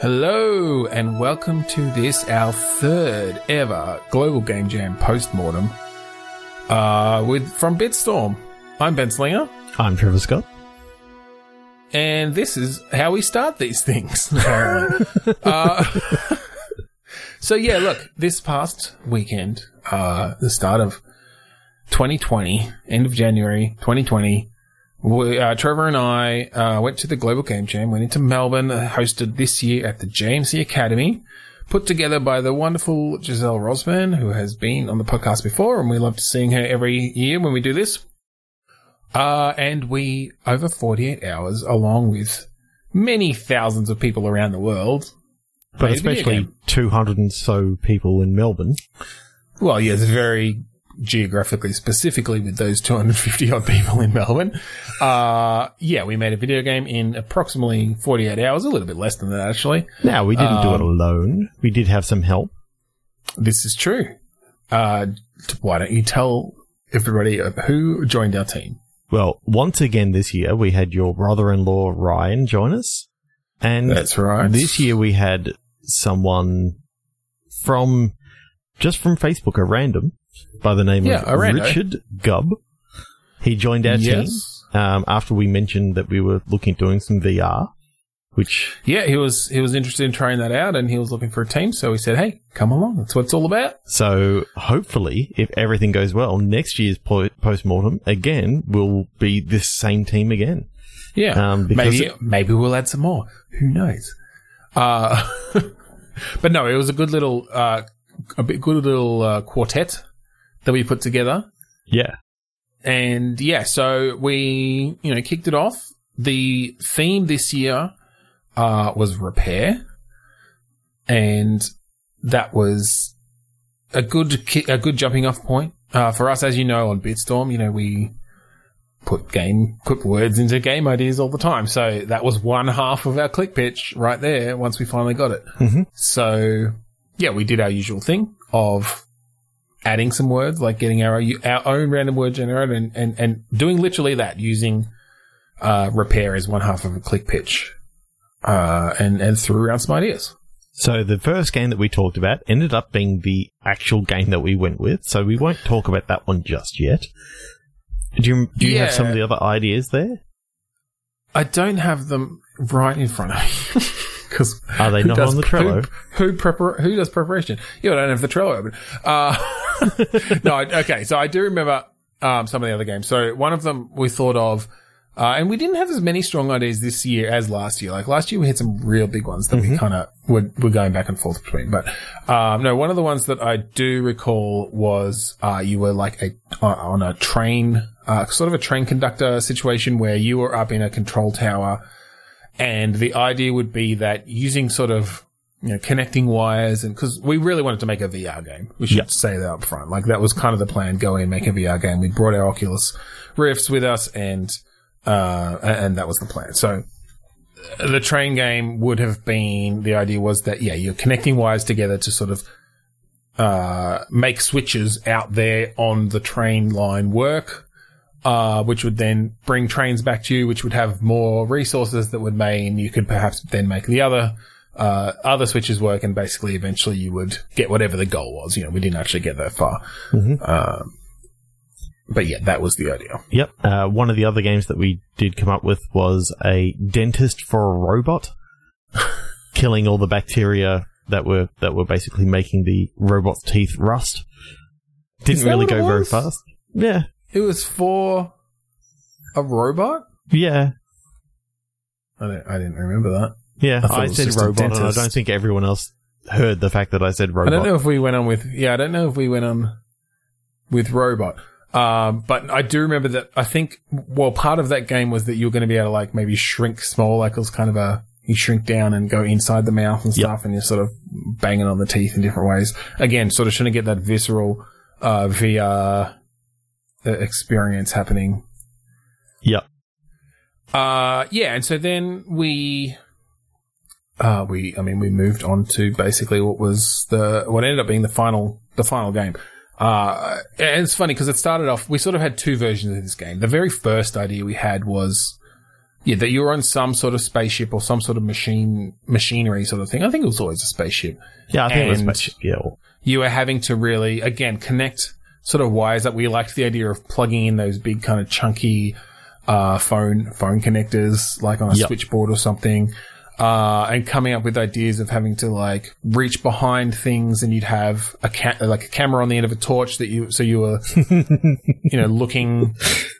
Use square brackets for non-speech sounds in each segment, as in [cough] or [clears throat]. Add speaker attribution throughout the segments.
Speaker 1: Hello, and welcome to this, our third ever Global Game Jam postmortem uh, with from Bitstorm. I'm Ben Slinger,
Speaker 2: I'm Trevor Scott.
Speaker 1: and this is how we start these things, [laughs] uh, [laughs] so, yeah, look, this past weekend, uh, the start of 2020, end of January 2020, we, uh, Trevor and I uh, went to the Global Game Jam, went into Melbourne, uh, hosted this year at the JMC Academy, put together by the wonderful Giselle Rosman, who has been on the podcast before, and we love seeing her every year when we do this. Uh, and we, over 48 hours, along with many thousands of people around the world,
Speaker 2: But
Speaker 1: a
Speaker 2: especially 200 and so people in Melbourne.
Speaker 1: Well, yes, very geographically, specifically with those 250 odd people in Melbourne. Uh, yeah, we made a video game in approximately 48 hours, a little bit less than that, actually.
Speaker 2: Now, we didn't do it
Speaker 1: Um,
Speaker 2: alone. We did have some help.
Speaker 1: This is true. Uh, why don't you tell everybody uh, who joined our team?
Speaker 2: Well, once again this year, we had your brother-in-law Ryan join us. And
Speaker 1: That's right.
Speaker 2: this year we had someone from, just from Facebook, a random, by the name
Speaker 1: Yeah,
Speaker 2: of
Speaker 1: a rando.
Speaker 2: Richard Gubb. He joined our team um, after we mentioned that we were looking at doing some VR, which
Speaker 1: Yeah, he was he was interested in trying that out, and he was looking for a team. So he said, "Hey, come along. That's what it's all about."
Speaker 2: So hopefully, if everything goes well, next year's po- postmortem again will be this same team again.
Speaker 1: Yeah,
Speaker 2: Um,
Speaker 1: maybe
Speaker 2: it-
Speaker 1: maybe we'll add some more. Who knows? Uh, [laughs] but no, it was a good little uh, a bit good little uh, quartet that we put together,
Speaker 2: Yeah,
Speaker 1: and yeah, so we you know kicked it off. The theme this year uh, was repair, and that was a good ki- a good jumping off point uh, for us. As you know, on Bitstorm, you know we put game put words into game ideas all the time. So that was one half of our click pitch right there. Once we finally got it,
Speaker 2: Mhm.
Speaker 1: so yeah, we did our usual thing of adding some words, like getting our our own random word generator, and and, and doing literally that using uh, repair as one half of a click pitch, uh, and and threw around some ideas.
Speaker 2: So the first game that we talked about ended up being the actual game that we went with. So we won't talk about that one just yet. Do you do you have some of the other ideas there?
Speaker 1: I don't have them right in front of me [laughs] because
Speaker 2: Are they not on the Trello?
Speaker 1: Who, who, prepar- who does preparation? Yeah, I don't have the Trello open. Uh, [laughs] no, I- okay. So I do remember um, some of the other games. So one of them we thought of, uh, and we didn't have as many strong ideas this year as last year. Like last year, we had some real big ones that we kind of were, were going back and forth between. But um, no, one of the ones that I do recall was uh, you were like a uh, on a train, uh, sort of a train conductor situation where you were up in a control tower and the idea would be that using sort of you know connecting wires and because we really wanted to make a VR game, we should
Speaker 2: Yep.
Speaker 1: say that up front. Like that was kind of the plan: go in, make a VR game. We brought our Oculus Rifts with us, and uh, and that was the plan. So uh, the train game would have been the idea was that yeah, you're connecting wires together to sort of uh, make switches out there on the train line work uh, which would then bring trains back to you, which would have more resources that would mean you could perhaps then make the other uh, other switches work, and basically eventually you would get whatever the goal was. You know, we didn't actually get that far,
Speaker 2: Mhm.
Speaker 1: um, but yeah, that was the idea.
Speaker 2: Yep. Uh, one of the other games that we did come up with was a dentist for a robot, [laughs] killing all the bacteria that were that were basically making the robot's teeth rust. Didn't really go very fast. Yeah.
Speaker 1: It was for a robot.
Speaker 2: Yeah.
Speaker 1: I don't, I didn't remember that.
Speaker 2: Yeah.
Speaker 1: I
Speaker 2: I, said robot, and I don't think everyone else heard the fact that I said robot.
Speaker 1: I don't know if we went on with yeah, I don't know if we went on with robot. Um, but I do remember that I think well part of that game was that you were going to be able to like maybe shrink small, like it was kind of a you shrink down and go inside the mouth and
Speaker 2: Yep.
Speaker 1: stuff, and you're sort of banging on the teeth in different ways. Again, sort of trying to get that visceral uh, VR experience happening.
Speaker 2: Yep.
Speaker 1: Uh, yeah, and so then we, uh, we, I mean, we moved on to basically what was the, what ended up being the final, the final game. Uh, and it's funny because it started off, we sort of had two versions of this game. The very first idea we had was, Yeah, that you were on some sort of spaceship or some sort of machine machinery sort of thing. I think it was always a spaceship.
Speaker 2: Yeah, I think it was spaceship. Yeah,
Speaker 1: You were having to really again connect sort of wires that We liked the idea of plugging in those big kind of chunky uh, phone phone connectors, like on a
Speaker 2: Yep.
Speaker 1: switchboard or something. Uh, and coming up with ideas of having to like reach behind things and you'd have a ca- like a camera on the end of a torch that you, so you were, [laughs] you know, looking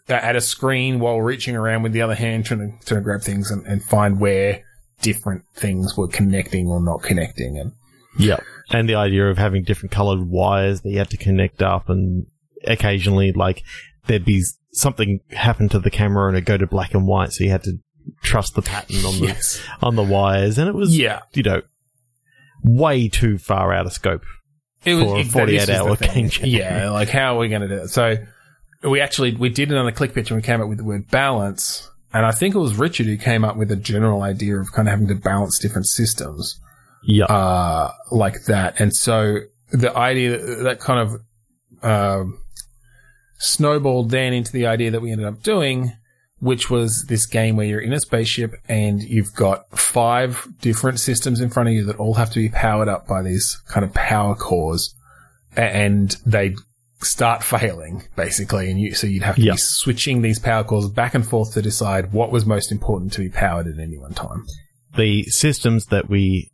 Speaker 1: at a screen while reaching around with the other hand trying to, trying to grab things and, and find where different things were connecting or not connecting. And
Speaker 2: yeah. And the idea of having different colored wires that you had to connect up, and occasionally, like there'd be something happen to the camera and it go to black and white, so you had to trust the pattern on the
Speaker 1: yes.
Speaker 2: on the wires, and it was
Speaker 1: Yeah.
Speaker 2: you know way too far out of scope.
Speaker 1: It was
Speaker 2: for a 48 hour [laughs]
Speaker 1: thing.
Speaker 2: game.
Speaker 1: Yeah, like how are we going to do it? So we actually we did it on a click pitch and we came up with the word balance. And I think it was Richard who came up with a general idea of kind of having to balance different systems,
Speaker 2: Yeah,
Speaker 1: uh, like that. And so the idea that kind of, um snowballed then into the idea that we ended up doing, which was this game where you're in a spaceship and you've got five different systems in front of you that all have to be powered up by these kind of power cores, and they start failing basically, and you so you'd have to
Speaker 2: Yeah.
Speaker 1: be switching these power cores back and forth to decide what was most important to be powered at any one time.
Speaker 2: the systems that we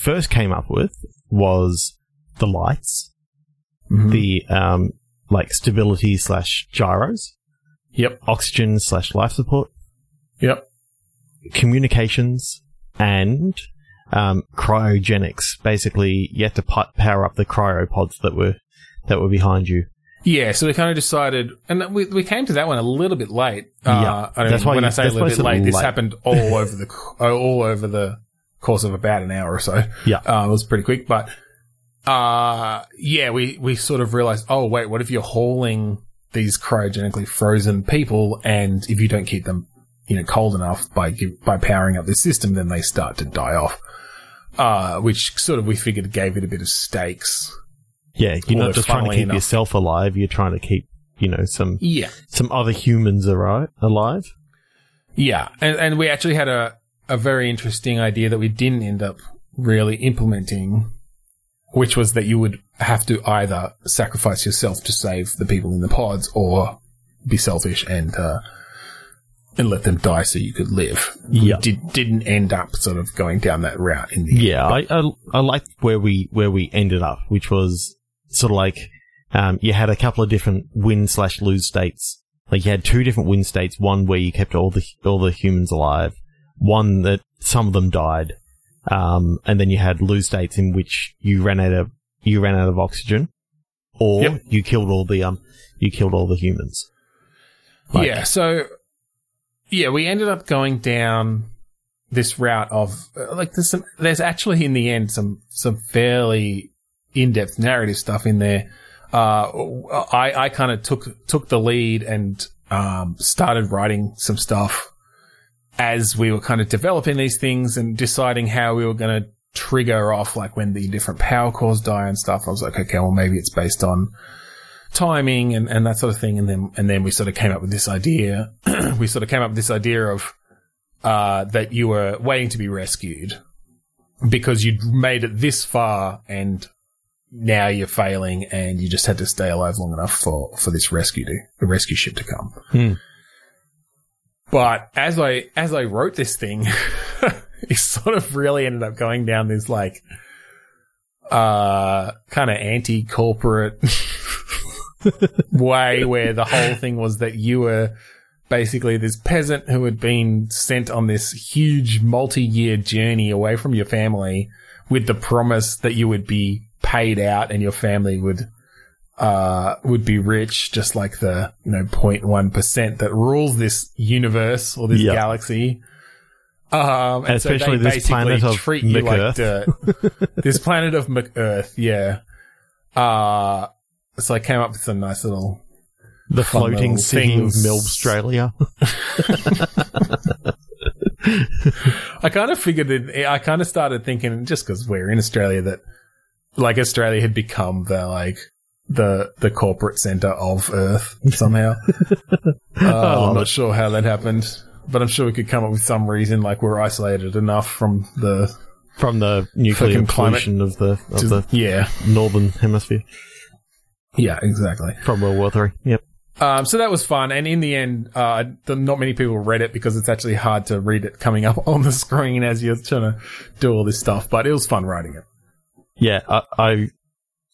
Speaker 2: first came up with was the lights,
Speaker 1: Mhm.
Speaker 2: the um like stability slash gyros,
Speaker 1: yep,
Speaker 2: oxygen slash life support,
Speaker 1: yep,
Speaker 2: communications, and um, cryogenics. Basically, you had to pu- power up the cryopods that were that were behind you.
Speaker 1: Yeah, so we kind of decided, and we, we came to that one a little bit late.
Speaker 2: Yeah,
Speaker 1: uh, I
Speaker 2: that's why
Speaker 1: when
Speaker 2: you-
Speaker 1: I say a little bit
Speaker 2: a
Speaker 1: late, this happened all over the all over the course of about an hour or so.
Speaker 2: Yeah.
Speaker 1: uh, it was pretty quick, but uh, yeah, we we sort of realized, oh wait, what if you're hauling these cryogenically frozen people, and if you don't keep them, you know, cold enough by give, by powering up the system, then they start to die off. Uh, which sort of we figured gave it a bit of stakes.
Speaker 2: Yeah, you're not just trying to keep
Speaker 1: enough-
Speaker 2: yourself alive; you're trying to keep you know some
Speaker 1: Yeah,
Speaker 2: some other humans ari- alive.
Speaker 1: Yeah, and and we actually had a a very interesting idea that we didn't end up really implementing, which was that you would have to either sacrifice yourself to save the people in the pods, or be selfish and uh, and let them die so you could live.
Speaker 2: Yeah.
Speaker 1: did, didn't end up sort of going down that route in the
Speaker 2: Yeah, I, I I liked where we where we ended up, which was sort of like um, you had a couple of different win slash lose states. Like you had two different win states. One where you kept all the all the humans alive. One that some of them died, um, and then you had lose states in which you ran out of you ran out of oxygen, or
Speaker 1: Yep.
Speaker 2: you killed all the um you killed all the humans. Like-
Speaker 1: yeah, so yeah, we ended up going down this route of uh, like there's some there's actually in the end some some fairly in-depth narrative stuff in there. Uh, I I kind of took took the lead and um, started writing some stuff as we were kind of developing these things and deciding how we were going to trigger off like when the different power cores die and stuff. I was like, okay, well maybe it's based on timing and, and that sort of thing. And then, and then we sort of came up with this idea. [clears throat] we sort of came up with this idea of, uh, that you were waiting to be rescued because you'd made it this far and now you're failing and you just had to stay alive long enough for, for this rescue to, the rescue ship to come.
Speaker 2: Hmm.
Speaker 1: But as I, as I wrote this thing, [laughs] it sort of really ended up going down this like, uh, kind of anti-corporate [laughs] way where the whole thing was that you were basically this peasant who had been sent on this huge multi-year journey away from your family with the promise that you would be paid out and your family would uh would be rich just like the you know 0.1% that rules this universe or this
Speaker 2: Yeah.
Speaker 1: galaxy um and so
Speaker 2: Especially
Speaker 1: they
Speaker 2: this planet of
Speaker 1: treat you like
Speaker 2: McEarth.
Speaker 1: dirt [laughs] this planet of McEarth, yeah. Uh, so I came up with some nice little.
Speaker 2: The floating city of. Milbstralia. [laughs] [laughs]
Speaker 1: I kind of figured it. I kind of started thinking just because we're in Australia that, like, Australia had become the like the the corporate center of Earth somehow. [laughs] Uh, I'm not sure how that happened. but I'm sure we could come up with some reason, like we're isolated enough from the
Speaker 2: From the nuclear pollution of the of the
Speaker 1: yeah,
Speaker 2: northern hemisphere
Speaker 1: yeah, exactly.
Speaker 2: from World War Three. Yep.
Speaker 1: Um, so that was fun, and in the end, uh, the, not many people read it because it's actually hard to read it coming up [laughs] on the screen as you're trying to do all this stuff. But it was fun writing it.
Speaker 2: Yeah, I, I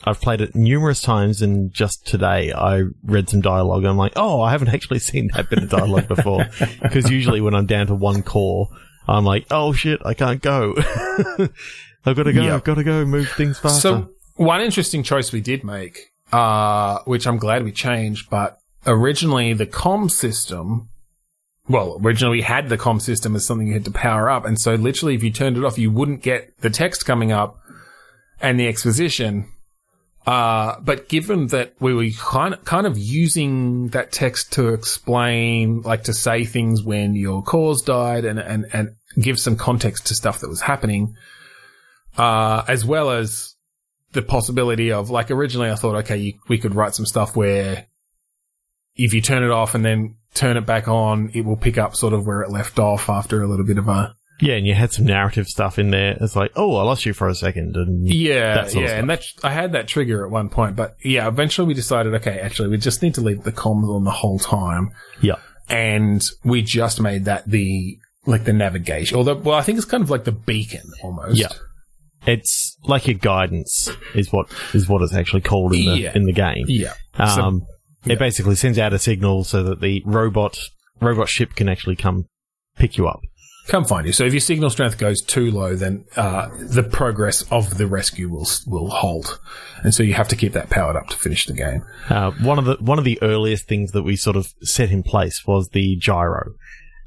Speaker 2: I've played it numerous times, and just today I read some dialogue. And I'm like, oh, I haven't [laughs] actually seen that bit of dialogue before. [laughs] Because usually when I'm down to one core, I'm like, oh shit, I can't go. [laughs] I've got to go.
Speaker 1: Yep.
Speaker 2: I've got to go. Move things faster.
Speaker 1: So one interesting choice we did make, uh, which I'm glad we changed, but originally the com system, well, originally we had the com system as something you had to power up. And so literally if you turned it off, you wouldn't get the text coming up and the exposition. Uh, but given that we were kind of, kind of using that text to explain, like to say things when your cores died and, and, and give some context to stuff that was happening, uh, as well as the possibility of like originally I thought, okay, you, we could write some stuff where if you turn it off and then turn it back on, it will pick up sort of where it left off after a little bit of a
Speaker 2: yeah, and you had some narrative stuff in there. It's like, oh, I lost you for a second, and
Speaker 1: yeah,
Speaker 2: that sort of
Speaker 1: yeah, and that I had that trigger at one point, but yeah, eventually we decided, okay, actually, we just need to leave the comms on the whole time,
Speaker 2: yeah,
Speaker 1: and we just made that the like the navigation, although well, I think it's kind of like the beacon almost.
Speaker 2: Yeah. it's like your guidance is what is what it's actually called in the
Speaker 1: Yeah.
Speaker 2: in the game.
Speaker 1: yeah. So-
Speaker 2: Um,
Speaker 1: yeah.
Speaker 2: It basically sends out a signal so that the robot robot ship can actually come pick you up.
Speaker 1: Come find you. So if your signal strength goes too low, then uh, the progress of the rescue will will halt, and so you have to keep that powered up to finish the game.
Speaker 2: Uh, one of the one of the earliest things that we sort of set in place was the gyro.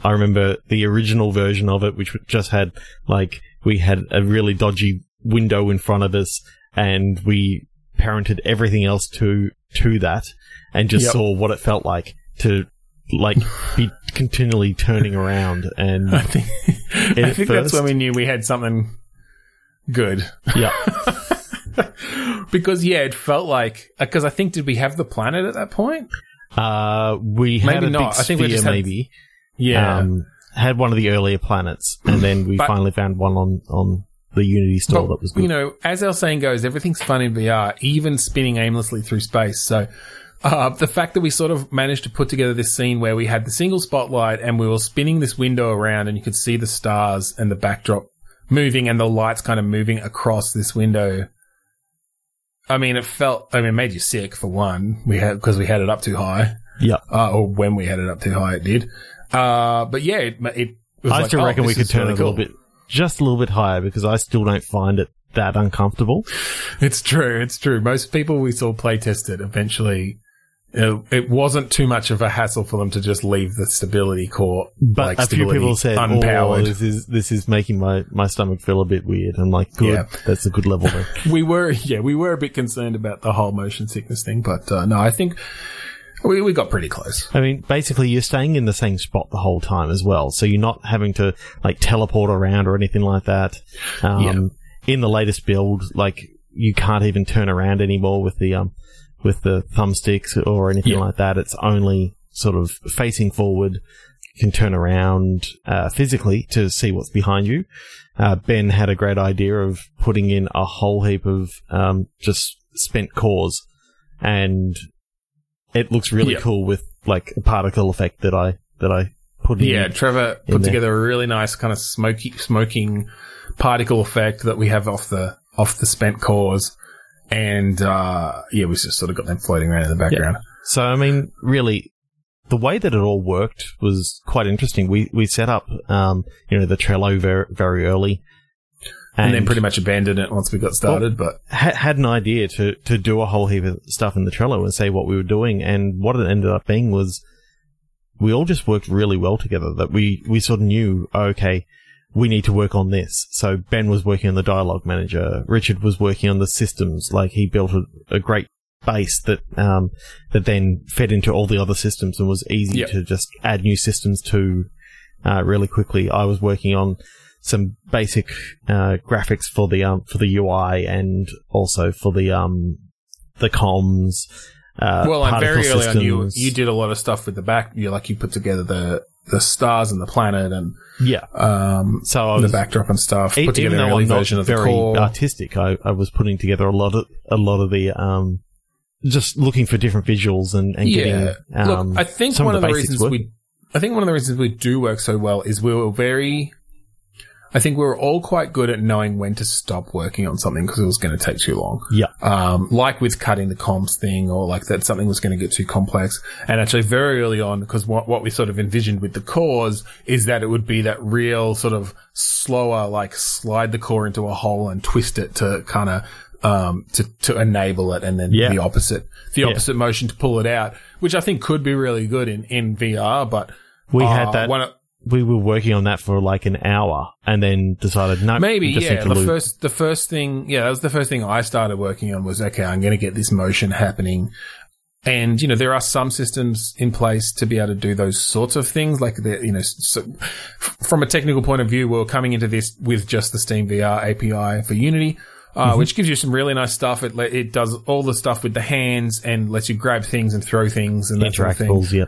Speaker 2: I remember the original version of it, which just had like we had a really dodgy window in front of us, and we parented everything else to to that, and just
Speaker 1: Yep.
Speaker 2: saw what it felt like to like be continually turning around and [laughs]
Speaker 1: I think I think that's when we knew we had something good.
Speaker 2: yeah [laughs]
Speaker 1: because yeah, it felt like because I think did we have the planet at that point?
Speaker 2: uh we had
Speaker 1: Maybe
Speaker 2: a
Speaker 1: not.
Speaker 2: big
Speaker 1: I think we
Speaker 2: sphere
Speaker 1: just had-
Speaker 2: maybe
Speaker 1: Yeah,
Speaker 2: um, had one of the earlier planets, and then we
Speaker 1: But-
Speaker 2: finally found one on on the Unity store
Speaker 1: But,
Speaker 2: that was good.
Speaker 1: you know, as our saying goes, everything's fun in VR, even spinning aimlessly through space. So. Uh, the fact that we sort of managed to put together this scene where we had the single spotlight and we were spinning this window around and you could see the stars and the backdrop moving and the lights kind of moving across this window. I mean, it felt, I mean, it made you sick for one. We had, because we had it up too high.
Speaker 2: yeah,
Speaker 1: uh, or when we had it up too high, it did. Uh, but yeah, it, it was
Speaker 2: I
Speaker 1: like,
Speaker 2: still
Speaker 1: oh,
Speaker 2: reckon we could turn it a little bit, just a little bit higher, because I still don't find it that uncomfortable.
Speaker 1: It's true. It's true. Most people we saw play test it eventually. It, it wasn't too much of a hassle for them to just leave the stability core,
Speaker 2: But
Speaker 1: like
Speaker 2: a few people said,
Speaker 1: unpowered.
Speaker 2: "Oh, this is this is making my, my stomach feel a bit weird." I'm like, "Good,
Speaker 1: Yeah.
Speaker 2: that's a good level." There. [laughs]
Speaker 1: we were, yeah, we were a bit concerned about the whole motion sickness thing, but uh, no, I think we we got pretty close.
Speaker 2: I mean, basically, you're staying in the same spot the whole time as well, so you're not having to like teleport around or anything like that. Um, In the latest build, like you can't even turn around anymore with the um with the thumbsticks or anything
Speaker 1: Yeah.
Speaker 2: like that. It's only sort of facing forward. You can turn around uh, physically to see what's behind you. Uh, ben had a great idea of putting in a whole heap of um, just spent cores, and it looks really cool with like a particle effect that I that I put in.
Speaker 1: Yeah, Trevor
Speaker 2: in
Speaker 1: put
Speaker 2: there.
Speaker 1: together a really nice kind of smoky, smoking particle effect that we have off the off the spent cores, and uh, yeah, we just sort of got them floating around in the background.
Speaker 2: So I mean, really, the way that it all worked was quite interesting. We we set up, um, you know, the Trello very very early,
Speaker 1: And, then pretty much abandoned it once we got started. but
Speaker 2: ha- had an idea to to do a whole heap of stuff in the Trello and say what we were doing, and what it ended up being was we all just worked really well together. That we we sort of knew, oh, okay, we need to work on this. So Ben was working on the dialogue manager, Richard was working on the systems. Like he built a, a great base that um that then fed into all the other systems and was easy
Speaker 1: Yep.
Speaker 2: to just add new systems to uh, really quickly. I was working on some basic uh, graphics for the um, for the UI and also for the um the comms. Uh,
Speaker 1: well, and very early on, you you did a lot of stuff with the back. You like you put together the the stars and the planet and
Speaker 2: Yeah.
Speaker 1: um,
Speaker 2: So I
Speaker 1: the backdrop and stuff. put together an
Speaker 2: though
Speaker 1: early version of the core.
Speaker 2: artistic, I, I was putting together a lot of a lot of the um, just looking for different visuals and, and
Speaker 1: yeah.
Speaker 2: getting um,
Speaker 1: Look, I think one
Speaker 2: of the
Speaker 1: the reasons we, I think one of the reasons we do work so well is we were very. I think we were all quite good at knowing when to stop working on something because it was going to take too long.
Speaker 2: yeah,
Speaker 1: um, like with cutting the comms thing or like that something was going to get too complex. And actually very early on, because what, what we sort of envisioned with the cores is that it would be that real sort of slower, like slide the core into a hole and twist it to kind of, um, to, to enable it and then
Speaker 2: Yeah.
Speaker 1: the opposite, the
Speaker 2: Yeah.
Speaker 1: opposite motion to pull it out, which I think could be really good in, in VR, but
Speaker 2: we
Speaker 1: uh,
Speaker 2: had that.
Speaker 1: one of-
Speaker 2: we were working on that for like an hour, and then decided no,
Speaker 1: Maybe, yeah. The
Speaker 2: loop.
Speaker 1: first, the first thing, yeah, that was the first thing I started working on was okay. I'm going to get this motion happening, and you know there are some systems in place to be able to do those sorts of things. Like the, you know, so from a technical point of view, we're coming into this with just the Steam VR API for Unity. Uh, Which gives you some really nice stuff. It it does all the stuff with the hands and lets you grab things and throw things and that sort of thing.
Speaker 2: Yeah,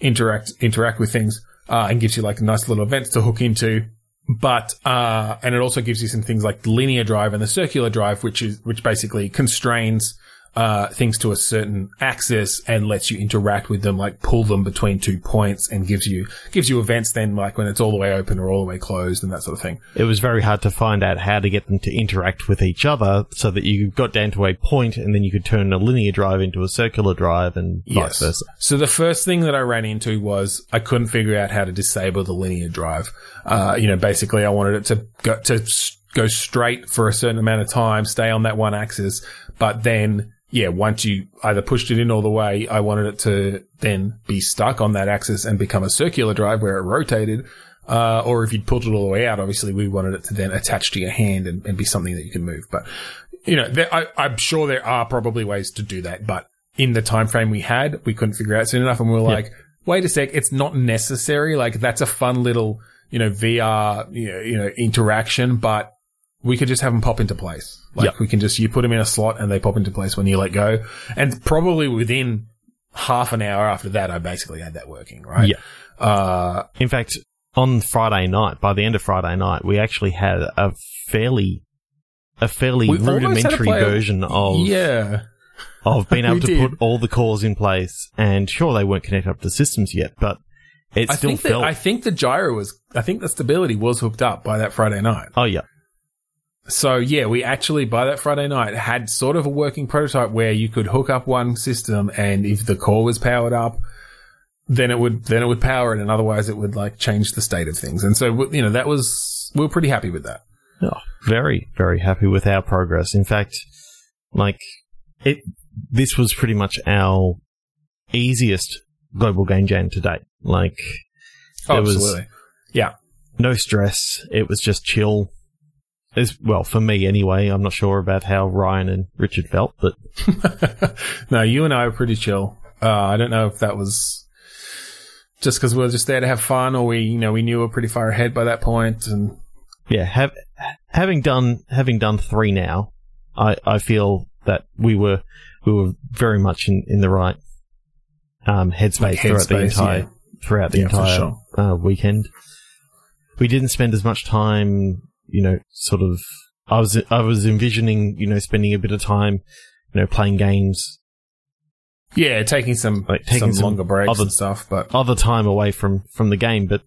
Speaker 1: interact interact with things uh, and gives you like nice little events to hook into. But uh, and it also gives you some things like linear drive and the circular drive, which is which basically constrains uh, things to a certain axis and lets you interact with them, like pull them between two points, and gives you gives you events then like when it's all the way open or all the way closed and that sort of thing.
Speaker 2: it was very hard to find out how to get them to interact with each other, so that you got down to a point, and then you could turn a linear drive into a circular drive, and vice versa.
Speaker 1: So the first thing that I ran into was I couldn't figure out how to disable the linear drive. Uh, you know, basically I wanted it to go to go straight for a certain amount of time, stay on that one axis, but then yeah, once you either pushed it in all the way, I wanted it to then be stuck on that axis and become a circular drive where it rotated. Uh, or if you'd pulled it all the way out, obviously we wanted it to then attach to your hand and, and be something that you can move. But, you know, there, I, I'm sure there are probably ways to do that, but in the time frame we had, we couldn't figure out soon enough. And we were like, wait a sec, it's not necessary. Like that's a fun little, you know, VR, you know, you know interaction, but we could just have them pop into place. Like
Speaker 2: Yep.
Speaker 1: we can just, you put them in a slot and they pop into place when you let go. And probably within half an hour after that, I basically had that working, right?
Speaker 2: Yeah.
Speaker 1: Uh,
Speaker 2: In fact, on Friday night, by the end of Friday night, we actually had a fairly, a fairly
Speaker 1: We almost had to
Speaker 2: rudimentary
Speaker 1: a-
Speaker 2: version of
Speaker 1: yeah.
Speaker 2: of being [laughs] able to
Speaker 1: did.
Speaker 2: put all the cores in place. And sure, they weren't connected up to systems yet, but it
Speaker 1: I
Speaker 2: still
Speaker 1: think that,
Speaker 2: felt.
Speaker 1: I think the gyro was, I think the stability was hooked up by that Friday night.
Speaker 2: oh yeah,
Speaker 1: So yeah, we actually by that Friday night had sort of a working prototype where you could hook up one system and if the core was powered up, then it would then it would power it, and otherwise it would like change the state of things. And so you know that was we were pretty happy with that.
Speaker 2: Oh, very, very happy with our progress. In fact, like it, this was pretty much our easiest global game jam to date. Like oh, there was
Speaker 1: Absolutely. Yeah.
Speaker 2: no stress. It was just chill. Well for me anyway. I'm not sure about how Ryan and Richard felt, but [laughs]
Speaker 1: no, you and I were pretty chill. Uh, I don't know if that was just because we were just there to have fun, or we, you know, we knew we were pretty far ahead by that point, and
Speaker 2: yeah, have, having done having done three now, I, I feel that we were we were very much in, in the right um, headspace
Speaker 1: Like
Speaker 2: throughout the entire
Speaker 1: yeah.
Speaker 2: throughout the
Speaker 1: Yeah,
Speaker 2: entire
Speaker 1: sure.
Speaker 2: uh, weekend. We didn't spend as much time, you know, sort of. I was I was envisioning, you know, spending a bit of time, you know, playing games,
Speaker 1: yeah, taking some
Speaker 2: Like, taking
Speaker 1: some,
Speaker 2: some
Speaker 1: longer breaks
Speaker 2: other-
Speaker 1: and stuff. But
Speaker 2: other time away from from the game, but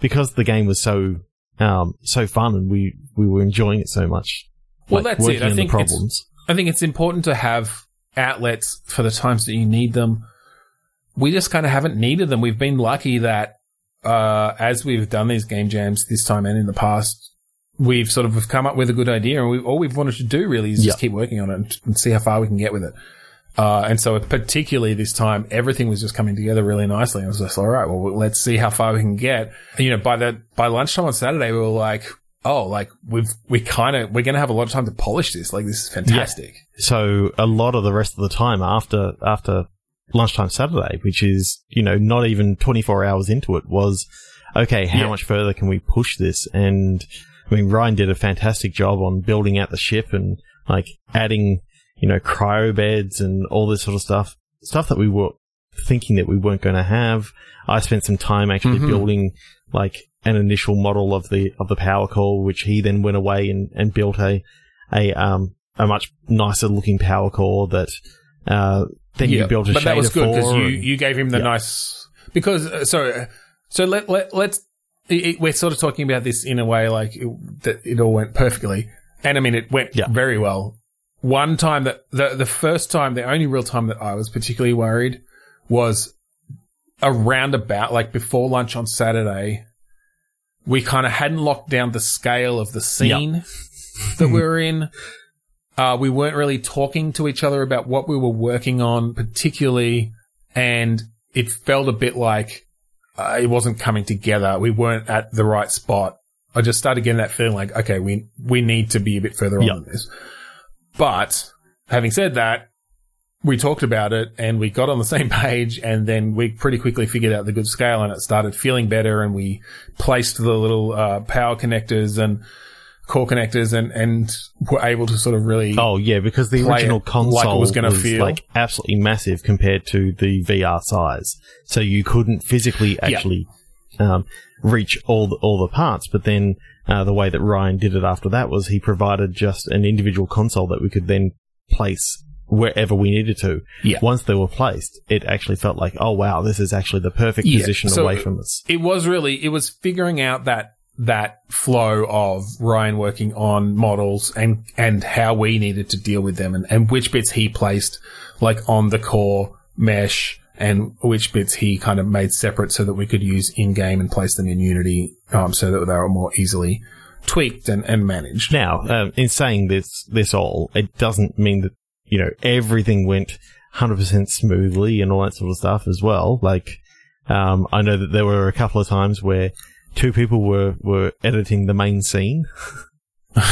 Speaker 2: because the game was so um so fun and we we were enjoying it so much.
Speaker 1: Well,
Speaker 2: like,
Speaker 1: that's it. I think
Speaker 2: problems.
Speaker 1: I think it's important to have outlets for the times that you need them. We just kind of haven't needed them. We've been lucky that uh, as we've done these game jams this time and in the past, we've sort of come up with a good idea, and we, all we've wanted to do really is just keep working on it and, and see how far we can get with it. Uh, and so, particularly this time, everything was just coming together really nicely. I was just all right. Well, let's see how far we can get. You know, by the by lunchtime on Saturday, we were like, oh, like we've we kind of we're going to have a lot of time to polish this. Like this is fantastic.
Speaker 2: So a lot of the rest of the time after after lunchtime Saturday, which is you know not even twenty four hours into it, was okay. How
Speaker 1: Yeah.
Speaker 2: much further can we push this? And I mean, Ryan did a fantastic job on building out the ship and like adding you know cryo beds and all this sort of stuff, stuff that we were thinking that we weren't going to have. I spent some time actually
Speaker 1: Mhm.
Speaker 2: building like an initial model of the of the power core, which he then went away and, and built a a um a much nicer looking power core that uh then you built a
Speaker 1: but that was good because you, you gave him the
Speaker 2: Yeah.
Speaker 1: nice because uh, so so let let let's it, it- we're sort of talking about this in a way like it, that it all went perfectly, and I mean it went
Speaker 2: Yeah.
Speaker 1: very well. One time that the the first time, the only real time that I was particularly worried was around about like before lunch on Saturday. We kind of hadn't locked down the scale of the scene [laughs] that we were in. Uh, we weren't really talking to each other about what we were working on, particularly, and it felt a bit like uh, it wasn't coming together. We weren't at the right spot. I just started getting that feeling like, okay, we we need to be a bit further on this. But having said that, we talked about it and we got on the [laughs] same page, and then we pretty quickly figured out the good scale, and it started feeling better, and we placed the little uh, power connectors and core connectors, and and were able to sort of really
Speaker 2: Oh yeah, because the original console
Speaker 1: like was
Speaker 2: was,
Speaker 1: gonna feel.
Speaker 2: like absolutely massive compared to the VR size, so you couldn't physically
Speaker 1: Yeah.
Speaker 2: actually um, reach all the, all the parts. But then uh, the way that Ryan did it after that was he provided just an individual console that we could then place wherever we needed to.
Speaker 1: Yeah.
Speaker 2: Once they were placed, it actually felt like, oh wow, this is actually the perfect
Speaker 1: Yeah,
Speaker 2: position
Speaker 1: so-
Speaker 2: away from us.
Speaker 1: it was really it was figuring out that that flow of Ryan working on models and and how we needed to deal with them and, and which bits he placed like on the core mesh and which bits he kind of made separate so that we could use in game and place them in Unity um, so that they were more easily tweaked and, and managed.
Speaker 2: Now, um, in saying this, this all, it doesn't mean that you know everything went hundred percent smoothly and all that sort of stuff as well. Like, um, I know that there were a couple of times where two people were were editing the main scene. [laughs]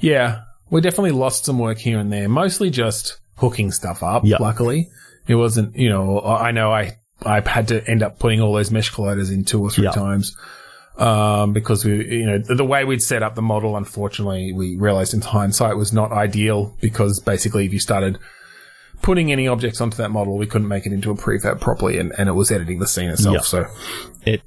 Speaker 1: Yeah, we definitely lost some work here and there, mostly just hooking stuff up.
Speaker 2: Yeah.
Speaker 1: Luckily, it wasn't. You know, I know I I had to end up putting all those mesh colliders in two or three
Speaker 2: Yeah.
Speaker 1: times. Um, because we, you know, the, the way we'd set up the model, unfortunately, we realized in hindsight was not ideal because basically if you started putting any objects onto that model, we couldn't make it into a prefab properly and, and it was editing the scene itself.
Speaker 2: Yeah.
Speaker 1: So
Speaker 2: It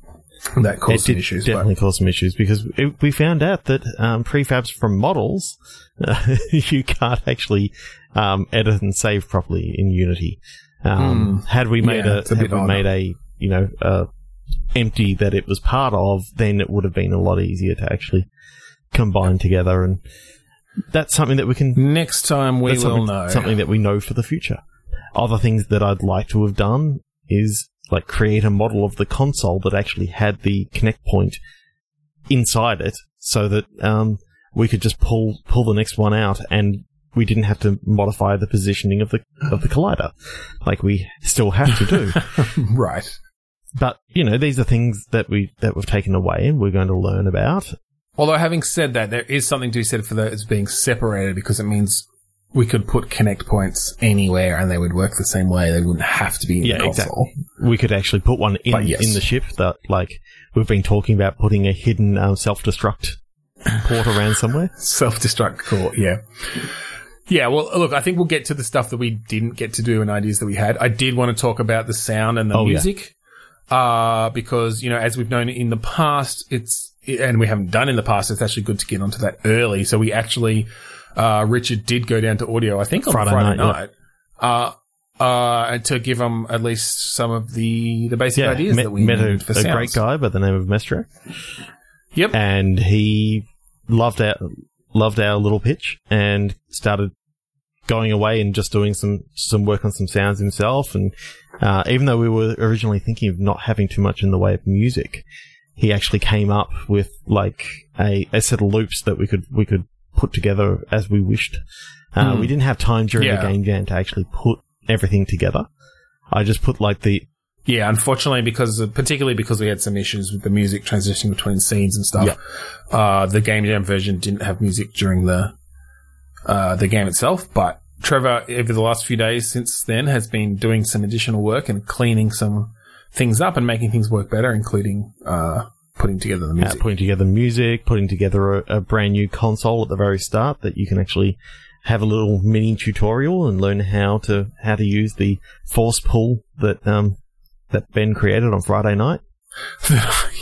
Speaker 1: that caused some issues. but-
Speaker 2: definitely cause some issues because it, we found out that um, prefabs from models [laughs] you can't actually um, edit and save properly in Unity. Um, Had we made.
Speaker 1: Yeah,
Speaker 2: a,
Speaker 1: a
Speaker 2: had we made a you know uh, empty that it was part of, then it would have been a lot easier to actually combine together, and that's something that we can
Speaker 1: Next time we will
Speaker 2: something,
Speaker 1: know.
Speaker 2: something that we know for the future. Other things that I'd like to have done is like create a model of the console that actually had the connect point inside it, so that um, we could just pull pull the next one out, and we didn't have to modify the positioning of the of the collider, like we still have to do. [laughs]
Speaker 1: right.
Speaker 2: but you know, these are things that we that we've taken away, and we're going to learn about.
Speaker 1: Although having said that, there is something to be said for those being separated because it means we could put connect points anywhere and they would work the same way. They wouldn't have to be in
Speaker 2: Yeah,
Speaker 1: the console. Exactly.
Speaker 2: We could actually put one in
Speaker 1: yes.
Speaker 2: in the ship that, like, we've been talking about putting a hidden um, self destruct port around somewhere. [laughs]
Speaker 1: Self-destruct port, yeah. Yeah, well, look, I think we'll get to the stuff that we didn't get to do and ideas that we had. I did want to talk about the sound and the
Speaker 2: Oh, yeah.
Speaker 1: music, uh, because, you know, as we've known in the past, it's, and we haven't done in the past, it's actually good to get onto that early. So we actually, uh, Richard did go down to audio, I think on
Speaker 2: Friday
Speaker 1: Friday,
Speaker 2: night,
Speaker 1: night, uh, uh, to give him at least some of the, the basic
Speaker 2: Yeah,
Speaker 1: ideas
Speaker 2: met,
Speaker 1: that we
Speaker 2: met a, a great guy by the name of Mestro,
Speaker 1: Yep.
Speaker 2: and he loved our loved our little pitch and started going away and just doing some some work on some sounds himself. And uh, even though we were originally thinking of not having too much in the way of music, he actually came up with like a, a set of loops that we could we could put together as we wished. Uh,
Speaker 1: Hmm.
Speaker 2: We didn't have time during
Speaker 1: Yeah.
Speaker 2: the game jam to actually put everything together. I just put like the
Speaker 1: Yeah, unfortunately, because particularly because we had some issues with the music transitioning between scenes and stuff. Uh, the game jam version didn't have music during the uh, the game itself, but Trevor, over the last few days since then, has been doing some additional work and cleaning some things up and making things work better, including uh, putting together the
Speaker 2: uh,
Speaker 1: music.
Speaker 2: putting together music, putting together a, a brand new console at the very start that you can actually have a little mini tutorial and learn how to how to use the force pull that um, that Ben created on Friday night. [laughs]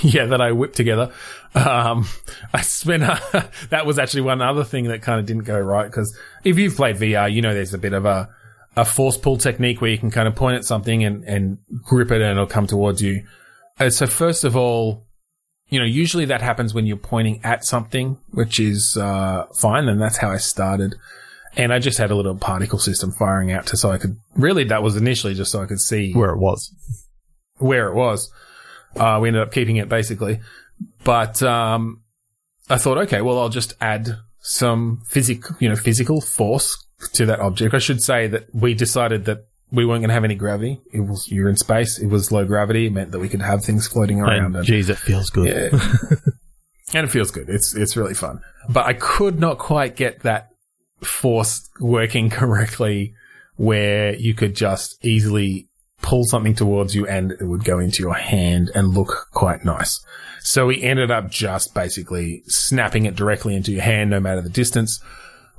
Speaker 1: yeah, that I whipped together. Um, I spent, uh, [laughs] that was actually one other thing that kind of didn't go right because if you've played VR, you know there's a bit of a, a force pull technique where you can kind of point at something and, and grip it and it'll come towards you. Uh, so first of all, you know, usually that happens when you're pointing at something, which is, uh, fine. And that's how I started. And I just had a little particle system firing out to so I could really, that was initially just so I could see
Speaker 2: Where it was.
Speaker 1: where it was. Uh, we ended up keeping it basically, but um, I thought, okay, well, I'll just add some physical, you know, physical force to that object. I should say that we decided that we weren't going to have any gravity. It was you're in space. It was low gravity. It meant that we could have things floating around.
Speaker 2: And geez, it feels good.
Speaker 1: Yeah. [laughs] and it feels good. It's it's really fun. But I could not quite get that force working [laughs] correctly where you could just easily pull something towards you and it would go into your hand and look quite nice. So we ended up just basically snapping it directly into your hand no matter the distance.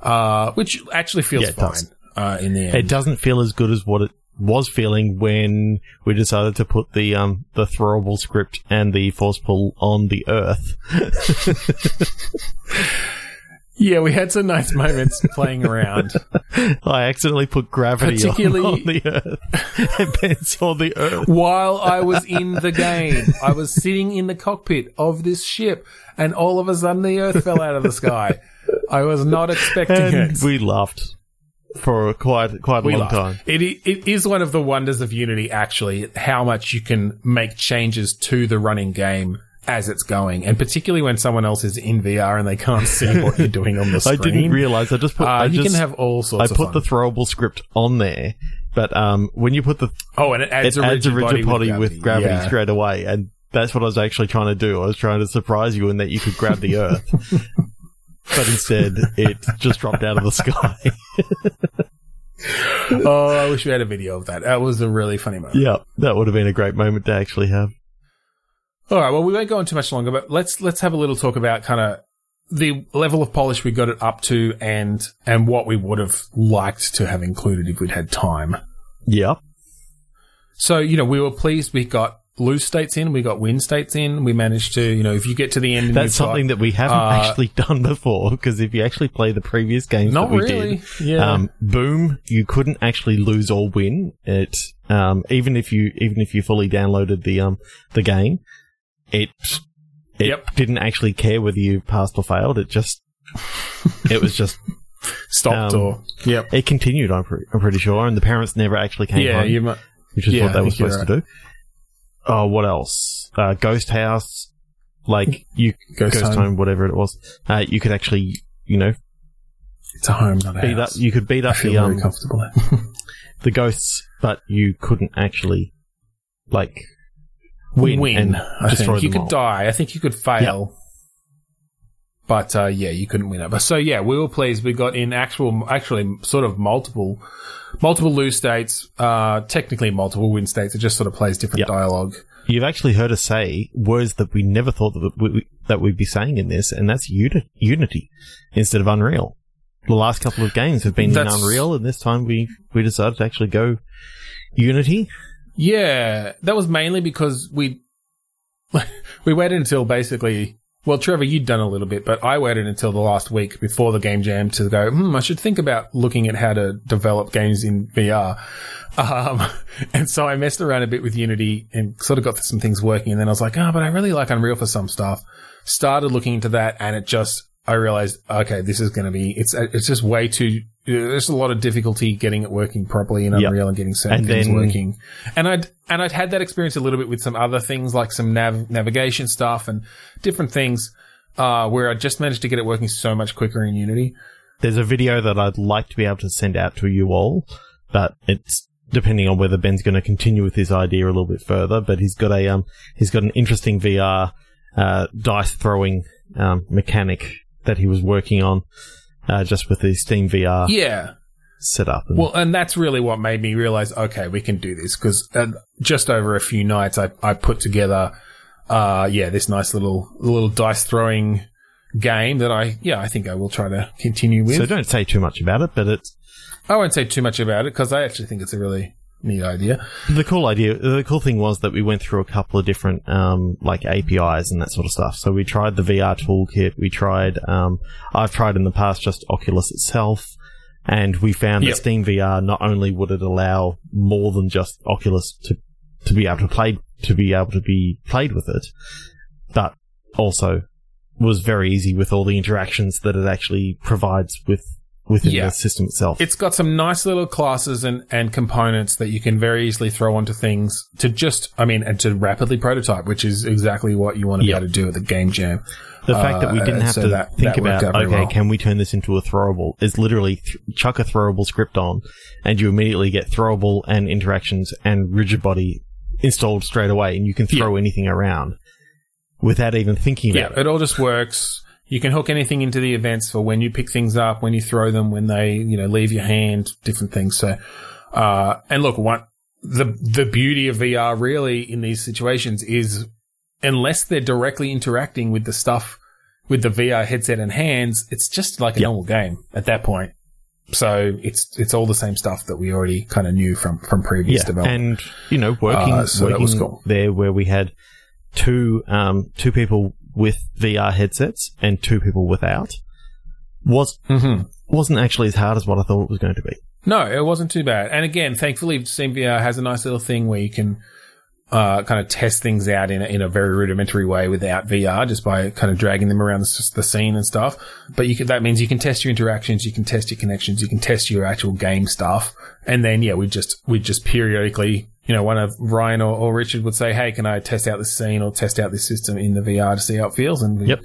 Speaker 1: Uh, which actually feels
Speaker 2: Yeah,
Speaker 1: fine.
Speaker 2: does.
Speaker 1: Uh, in the end.
Speaker 2: It doesn't feel as good as what it was feeling when we decided to put the um the throwable script and the force pull on the Earth. [laughs]
Speaker 1: Yeah, we had some nice moments playing around. [laughs]
Speaker 2: I accidentally put gravity on- on, the Earth, [laughs] and Ben saw the Earth.
Speaker 1: While I was in the game, I was sitting in the cockpit of this ship, and all of a sudden the Earth fell out of the sky. I was not expecting
Speaker 2: And
Speaker 1: it.
Speaker 2: we laughed for quite quite a
Speaker 1: We
Speaker 2: long time.
Speaker 1: It, it is one of the wonders of Unity, actually, how much you can make changes to the running game as it's going, and particularly when someone else is in VR and they can't see [laughs] what you're doing on the screen.
Speaker 2: I didn't realize. I just put.
Speaker 1: uh,
Speaker 2: I
Speaker 1: you
Speaker 2: just,
Speaker 1: can have all sorts.
Speaker 2: I put
Speaker 1: of
Speaker 2: the throwable script on there, but um, when you put the
Speaker 1: oh, and it adds
Speaker 2: it
Speaker 1: a
Speaker 2: adds a
Speaker 1: rigid
Speaker 2: rigid
Speaker 1: body,
Speaker 2: body with gravity
Speaker 1: Yeah.
Speaker 2: straight away, and that's what I was actually trying to do. I was trying to surprise you in that you could grab the [laughs] Earth, but instead it just dropped out of the sky. [laughs]
Speaker 1: Oh, I wish we had a video of that. That was a really funny moment.
Speaker 2: yeah, that would have been a great moment to actually have.
Speaker 1: All right. Well, we won't go on too much longer, but let's let's have a little talk about kind of the level of polish we got it up to, and and what we would have liked to have included if we'd had time.
Speaker 2: Yeah,
Speaker 1: So you know, we were pleased we got lose states in, we got win states in. We managed to, you know, if you get to the end,
Speaker 2: that's something
Speaker 1: got,
Speaker 2: that we haven't
Speaker 1: uh,
Speaker 2: actually [laughs] done before. Because if you actually play the previous games
Speaker 1: not
Speaker 2: that we
Speaker 1: really,
Speaker 2: did,
Speaker 1: yeah.
Speaker 2: um, boom, you couldn't actually lose or win it. Um, even if you even if you fully downloaded the um the game, it it
Speaker 1: Yep.
Speaker 2: didn't actually care whether you passed or failed. It just [laughs] it was just
Speaker 1: Stopped
Speaker 2: um,
Speaker 1: or yep.
Speaker 2: it continued. I'm, pre- I'm pretty sure, and the parents never actually came
Speaker 1: Yeah,
Speaker 2: home,
Speaker 1: you might.
Speaker 2: which is
Speaker 1: yeah,
Speaker 2: what they were supposed to do. Oh, what else? Uh, Ghost House, like [laughs] you
Speaker 1: Ghost
Speaker 2: Ghost
Speaker 1: Home.
Speaker 2: Home, whatever it was. Uh, you could actually, you know,
Speaker 1: It's a home, not a
Speaker 2: beat up.
Speaker 1: house.
Speaker 2: You could beat
Speaker 1: I
Speaker 2: up
Speaker 1: feel
Speaker 2: the
Speaker 1: very
Speaker 2: um
Speaker 1: comfortable. [laughs]
Speaker 2: the ghosts, but you couldn't actually like win,
Speaker 1: win.
Speaker 2: and
Speaker 1: I
Speaker 2: destroy
Speaker 1: think you could
Speaker 2: all.
Speaker 1: die. I think you could fail. But uh, yeah, you couldn't win it. But so yeah, we were pleased. We got in actual, actually, sort of multiple, multiple lose states. Uh, technically multiple win states. It just sort of plays different
Speaker 2: Yeah.
Speaker 1: dialogue.
Speaker 2: You've actually heard us say words that we never thought that we, we- that we'd be saying in this, and that's uni- Unity instead of Unreal. The last couple of games have been Unreal, and this time we we decided to actually go Unity.
Speaker 1: Yeah, that was mainly because we [laughs] we waited until basically. Well, Trevor, you'd done a little bit, but I waited until the last week before the game jam to go. Hmm, I should think about looking at how to develop games in VR. Um, [laughs] and so I messed around a bit with Unity and sort of got some things working. And then I was like, oh, but I really like Unreal for some stuff. Started looking into that, and it just I realized, okay, this is going to be it's it's just way too. There's a lot of difficulty getting it working properly in
Speaker 2: Yep.
Speaker 1: Unreal and getting certain
Speaker 2: And
Speaker 1: things
Speaker 2: then-
Speaker 1: working. And I'd and I'd had that experience a little bit with some other things like some nav- navigation stuff and different things uh, where I just managed to get it working so much quicker in Unity.
Speaker 2: There's a video that I'd like to be able to send out to you all, but it's depending on whether Ben's going to continue with his idea a little bit further. But he's got a um he's got an interesting VR uh, dice throwing um, mechanic that he was working on uh, just with the Steam VR
Speaker 1: Yeah.
Speaker 2: setup. And
Speaker 1: Well, and that's really what made me realize, okay, we can do this because uh, just over a few nights, I, I put together, uh, yeah, this nice little little dice throwing game that I, yeah, I think I will try to continue with.
Speaker 2: So don't say too much about it, but it's
Speaker 1: I won't say too much about it because I actually think it's a really neat idea.
Speaker 2: the cool idea. The cool thing was that we went through a couple of different um, like APIs and that sort of stuff. So we tried the VR toolkit. We tried. Um, I've tried in the past just Oculus itself, and we found
Speaker 1: Yep.
Speaker 2: that Steam VR not only would it allow more than just Oculus to to be able to play to be able to be played with it, but also was very easy with all the interactions that it actually provides with within
Speaker 1: Yeah.
Speaker 2: the system itself.
Speaker 1: It's got some nice little classes and, and components that you can very easily throw onto things to just, I mean, and to rapidly prototype, which is exactly what you want to
Speaker 2: Yep.
Speaker 1: be able to do at the game jam.
Speaker 2: The fact that we
Speaker 1: Uh,
Speaker 2: didn't have
Speaker 1: so
Speaker 2: to
Speaker 1: that-
Speaker 2: think
Speaker 1: that
Speaker 2: about, okay,
Speaker 1: well.
Speaker 2: can we turn this into a throwable? Is literally th- chuck a throwable script on, and you immediately get throwable and interactions and rigid body installed straight away, and you can throw anything around without even thinking
Speaker 1: Yeah,
Speaker 2: about it.
Speaker 1: it all just works. You can hook anything into the events for when you pick things up, when you throw them, when they, you know, leave your hand, different things. So, uh, and look, one, the, the beauty of VR really in these situations is unless they're directly interacting with the stuff with the VR headset and hands, it's just like a
Speaker 2: Yep.
Speaker 1: normal game at that point. So it's, it's all the same stuff that we already kind of knew from, from previous
Speaker 2: Yeah,
Speaker 1: development.
Speaker 2: and you know, working,
Speaker 1: Uh, so
Speaker 2: working
Speaker 1: cool.
Speaker 2: there where we had two um, two people with VR headsets and two people without was
Speaker 1: hmm
Speaker 2: wasn't actually as hard as what I thought it was going to be.
Speaker 1: No, it wasn't too bad. And again, thankfully, Steam VR has a nice little thing where you can uh, kind of test things out in a, in a very rudimentary way without VR, just by kind of dragging them around the, the scene and stuff. But you can, that means you can test your interactions, you can test your connections, you can test your actual game stuff, and then yeah, we just we just periodically. You know, one of Ryan or, or Richard would say, "Hey, can I test out this scene or test out this system in the VR to see how it feels?" And we,
Speaker 2: Yep.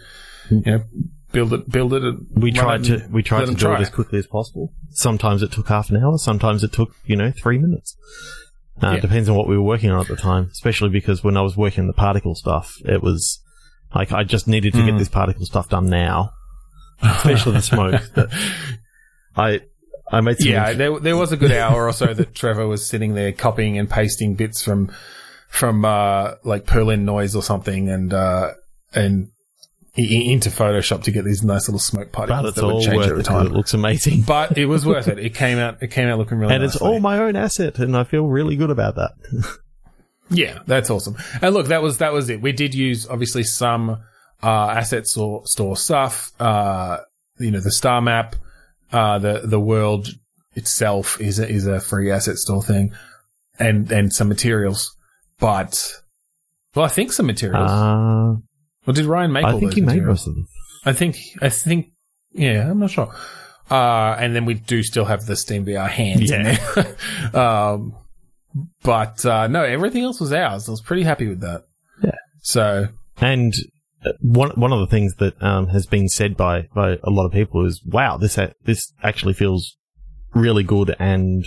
Speaker 1: you know, build it, build it.
Speaker 2: We tried
Speaker 1: it
Speaker 2: to we tried to do
Speaker 1: try
Speaker 2: it as quickly as possible. Sometimes it took half an hour. Sometimes it took you know three minutes. Uh,
Speaker 1: Yeah.
Speaker 2: Depends on what we were working on at the time. Especially because when I was working on the particle stuff, it was like I just needed to get
Speaker 1: Mm.
Speaker 2: this particle stuff done now. [laughs] Especially the smoke. [laughs] I I made some
Speaker 1: Yeah, there there was a good hour or so that Trevor was sitting there copying and pasting bits from from uh, like Perlin noise or something, and uh, and into Photoshop to get these nice little smoke
Speaker 2: but
Speaker 1: particles
Speaker 2: it's
Speaker 1: that would change
Speaker 2: worth
Speaker 1: every
Speaker 2: it
Speaker 1: time.
Speaker 2: It looks amazing. [laughs]
Speaker 1: But it was worth it. It came out. It came out looking really. Nice.
Speaker 2: And it's all my own asset, and I feel really good about that. [laughs]
Speaker 1: Yeah, that's awesome. And look, that was that was it. We did use obviously some uh, asset store, store stuff. Uh, you know, the star map, uh, the the world itself is a, is a free asset store thing, and and some materials. But well, I think some materials.
Speaker 2: Uh,
Speaker 1: well, did Ryan make?
Speaker 2: I think he made most of them.
Speaker 1: I think I think yeah, I'm not sure. Uh, and then we do still have the Steam VR hands in there. [laughs] um, but uh, no, everything else was ours. I was pretty happy with that.
Speaker 2: Yeah.
Speaker 1: So
Speaker 2: And one one of the things that um, has been said by, by a lot of people is, "Wow, this a- this actually feels really good," and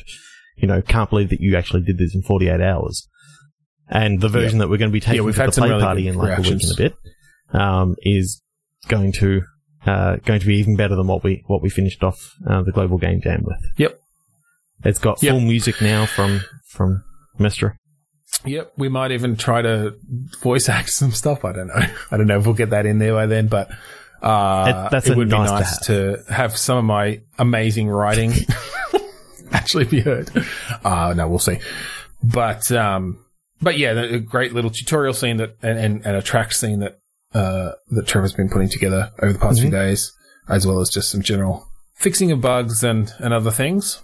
Speaker 2: you know, can't believe that you actually did this in 48 hours. And the version that we're going to be taking
Speaker 1: we've
Speaker 2: to
Speaker 1: had
Speaker 2: the play
Speaker 1: really
Speaker 2: party in like a week and a bit um, is going to uh, going to be even better than what we what we finished off uh, the global game jam with.
Speaker 1: Yep.
Speaker 2: It's got
Speaker 1: Yep.
Speaker 2: full music now from from Mistra.
Speaker 1: Yep, we might even try to voice [laughs] act some stuff. I don't know. I don't know if we'll get that in there by then, but uh,
Speaker 2: It- that's
Speaker 1: it would
Speaker 2: nice
Speaker 1: be
Speaker 2: to
Speaker 1: nice to have. some of my amazing writing [laughs] actually be heard. Uh, no, we'll see. But um, but yeah, the- a great little tutorial scene that and, and, and a track scene that uh, that Trevor's been putting together over the past few
Speaker 2: Mm-hmm.
Speaker 1: days, as well as just some general fixing of bugs and, and other things.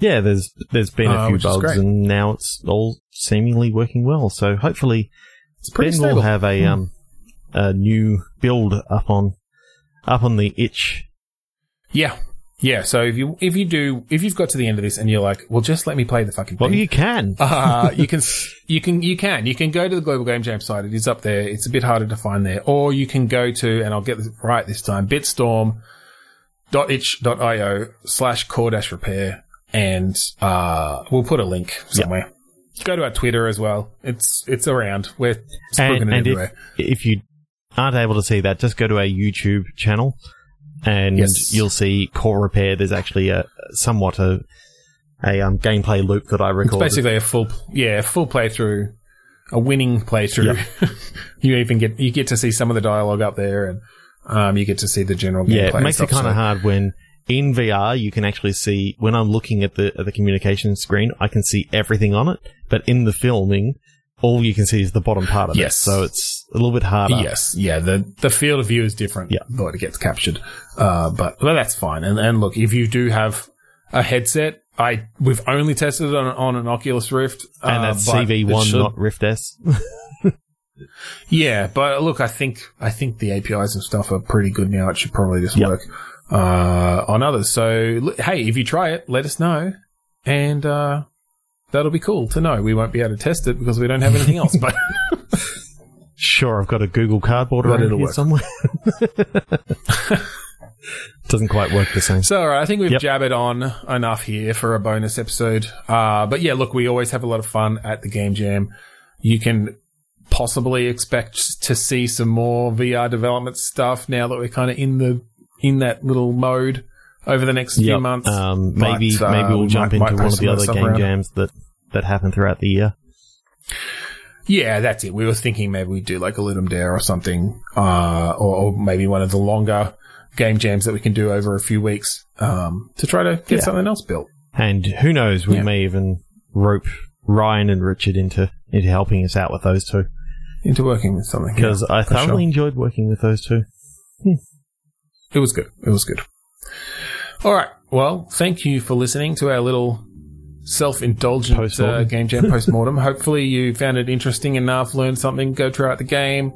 Speaker 2: Yeah, there's there's been a
Speaker 1: Uh,
Speaker 2: few bugs, and now it's all seemingly working well. So hopefully,
Speaker 1: It's pretty stable.
Speaker 2: we'll have a
Speaker 1: Hmm.
Speaker 2: um a new build up on up on the itch.
Speaker 1: Yeah. Yeah, so if you if you do if you've got to the end of this and you're like, well, just let me play the fucking game.
Speaker 2: Well,
Speaker 1: thing.
Speaker 2: you can. [laughs]
Speaker 1: uh, you can [laughs] you can you can you can go to the Global Game Jam site. It is up there. It's a bit harder to find there, or you can go to and I'll get this right this time. Bitstorm. itch.io slash core dash repair, and uh, we'll put a link somewhere. Go to our Twitter as well. It's it's around. We're spoken
Speaker 2: and,
Speaker 1: it
Speaker 2: and if,
Speaker 1: everywhere.
Speaker 2: if you aren't able to see that, just go to our YouTube channel, and
Speaker 1: Yes.
Speaker 2: you'll see Core Repair. There's actually a somewhat a a um, gameplay loop that I
Speaker 1: It's
Speaker 2: recorded.
Speaker 1: basically a full, yeah, full playthrough, a winning playthrough. [laughs] you even get you get to see some of the dialogue up there, and Um, you get to see the general gameplay.
Speaker 2: Yeah, it makes it kind of
Speaker 1: so-
Speaker 2: hard when in VR you can actually see when I'm looking at the at the communication screen, I can see everything on it, but in the filming, all you can see is the bottom part of
Speaker 1: Yes.
Speaker 2: it. So it's a little bit harder.
Speaker 1: Yes, yeah. The the field of view is different.
Speaker 2: Yeah.
Speaker 1: but it gets captured. Uh, but well, that's fine. And and look, if you do have a headset, I we've only tested it on, on an Oculus Rift,
Speaker 2: And
Speaker 1: uh,
Speaker 2: that's CV1,
Speaker 1: should-
Speaker 2: not Rift S. [laughs]
Speaker 1: Yeah, but look, I think I think the APIs and stuff are pretty good now. It should probably just
Speaker 2: Yep.
Speaker 1: work uh, on others. So hey, if you try it, let us know, and uh, that'll be cool to know. We won't be able to test it because we don't have anything else, but. [laughs]
Speaker 2: Sure, I've got a Google Cardboard around here
Speaker 1: work.
Speaker 2: somewhere. [laughs] Doesn't quite work the same.
Speaker 1: So, all right, I think we've
Speaker 2: Yep.
Speaker 1: jabbered on enough here for a bonus episode. Uh, but yeah, look, we always have a lot of fun at the Game Jam. You can possibly expect to see some more VR development stuff now that we're kind of in the in that little mode over the next few months.
Speaker 2: Um, maybe
Speaker 1: uh,
Speaker 2: maybe we'll
Speaker 1: we
Speaker 2: jump
Speaker 1: might- might
Speaker 2: into one of the other game jams that that happen throughout the year.
Speaker 1: Yeah, that's it. We were thinking maybe we'd do like a Ludum Dare or something, uh, or, or maybe one of the longer game jams that we can do over a few weeks um, to try to get
Speaker 2: Yeah.
Speaker 1: something else built.
Speaker 2: And who knows, we
Speaker 1: Yeah.
Speaker 2: may even rope Ryan and Richard into into helping us out with those two
Speaker 1: Into working with something.
Speaker 2: because
Speaker 1: Yeah,
Speaker 2: I thoroughly
Speaker 1: sure.
Speaker 2: enjoyed working with those two.
Speaker 1: It was good. It was good. All right. Well, thank you for listening to our little self-indulgent uh, game jam [laughs] post-mortem. Hopefully you found it interesting enough, learned something, go try out the game.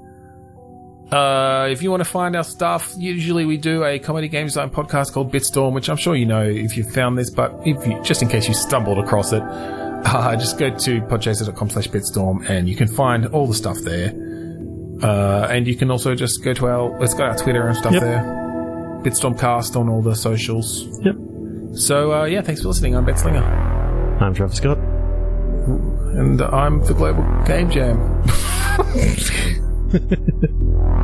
Speaker 1: Uh, if you want to find our stuff, usually we do a comedy game design podcast called Bitstorm, which I'm sure you know if you've found this, but if you, just in case you stumbled across it, [laughs] uh, just go to podchaser.com slash bitstorm and you can find all the stuff there. Uh, and you can also just go to our, let's got our Twitter and stuff
Speaker 2: Yep.
Speaker 1: there. Bitstormcast on all the socials.
Speaker 2: Yep.
Speaker 1: So, uh, yeah, thanks for listening. I'm Ben Slinger.
Speaker 2: I'm Trevor Scott.
Speaker 1: And I'm the Global Game Jam. [laughs]